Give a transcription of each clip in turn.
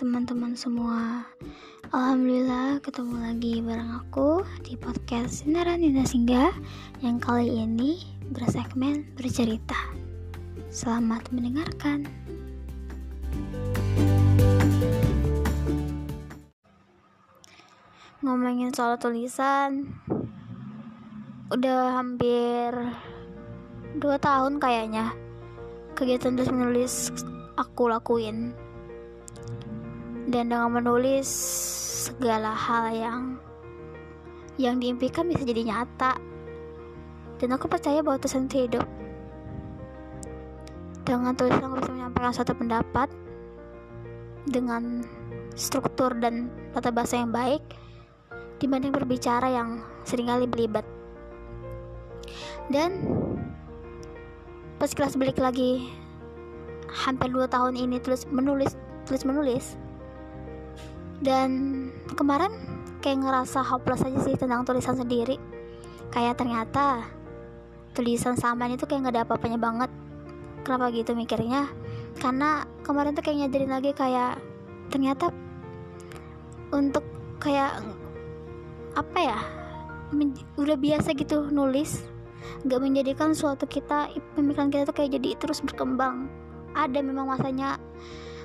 teman-teman semua. Alhamdulillah ketemu lagi bareng aku di podcast Sinaran Dinda Singgah Yang kali ini bersegmen bercerita. Selamat mendengarkan. Ngomongin soal tulisan Udah hampir 2 tahun kayaknya Kegiatan tulis menulis aku lakuin dan dengan menulis segala hal yang yang diimpikan bisa jadi nyata. Dan aku percaya bahwa tulisan itu hidup. Dengan tulisan aku bisa menyampaikan suatu pendapat dengan struktur dan tata bahasa yang baik dibanding berbicara yang sering kali belibet. Dan pas kelas balik lagi hampir dua tahun ini tulis menulis tulis menulis dan kemarin kayak ngerasa hopeless aja sih tentang tulisan sendiri. Kayak ternyata tulisan saman itu kayak gak ada apa-apanya banget. Kenapa gitu mikirnya? Karena kemarin tuh kayak nyadarin lagi kayak ternyata untuk kayak apa ya udah biasa gitu nulis gak menjadikan suatu kita pemikiran kita tuh kayak jadi terus berkembang. Ada memang masanya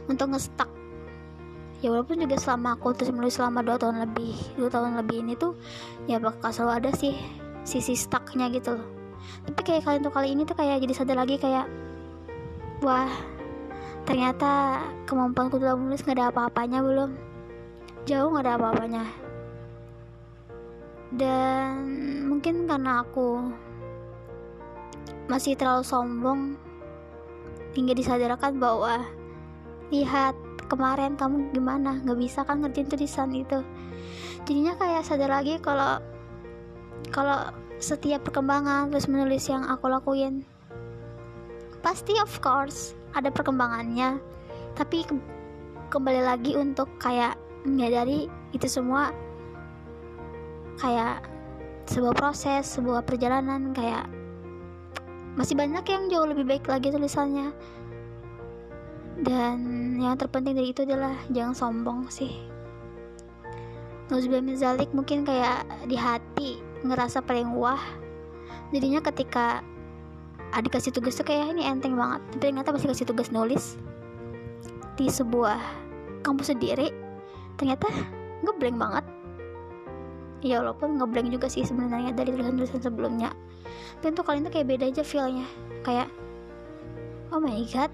untuk ngestak ya walaupun juga selama aku terus menulis selama dua tahun lebih dua tahun lebih ini tuh ya bakal selalu ada sih sisi stucknya gitu loh. Tapi kayak kali untuk kali ini tuh kayak jadi sadar lagi kayak wah ternyata kemampuanku dalam menulis gak ada apa-apanya belum. Jauh gak ada apa-apanya. Dan mungkin karena aku masih terlalu sombong hingga disadarkan bahwa lihat kemarin kamu gimana? Nggak bisa kan ngertiin tulisan itu? Jadinya kayak sadar lagi kalau kalau setiap perkembangan terus menulis yang aku lakuin. Pasti of course ada perkembangannya. Tapi ke kembali lagi untuk kayak menyadari itu semua kayak sebuah proses sebuah perjalanan kayak masih banyak yang jauh lebih baik lagi tulisannya dan yang terpenting dari itu adalah jangan sombong sih. Nuzbil Mizalik mungkin kayak di hati ngerasa paling wah. Jadinya ketika adik kasih tugas tuh kayak ini enteng banget. Tapi ternyata masih kasih tugas nulis di sebuah kampus sendiri ternyata ngeblank banget. Ya walaupun ngeblank juga sih sebenarnya dari tulisan-tulisan sebelumnya. Tapi untuk kalian tuh kayak beda aja feelnya. Kayak oh my god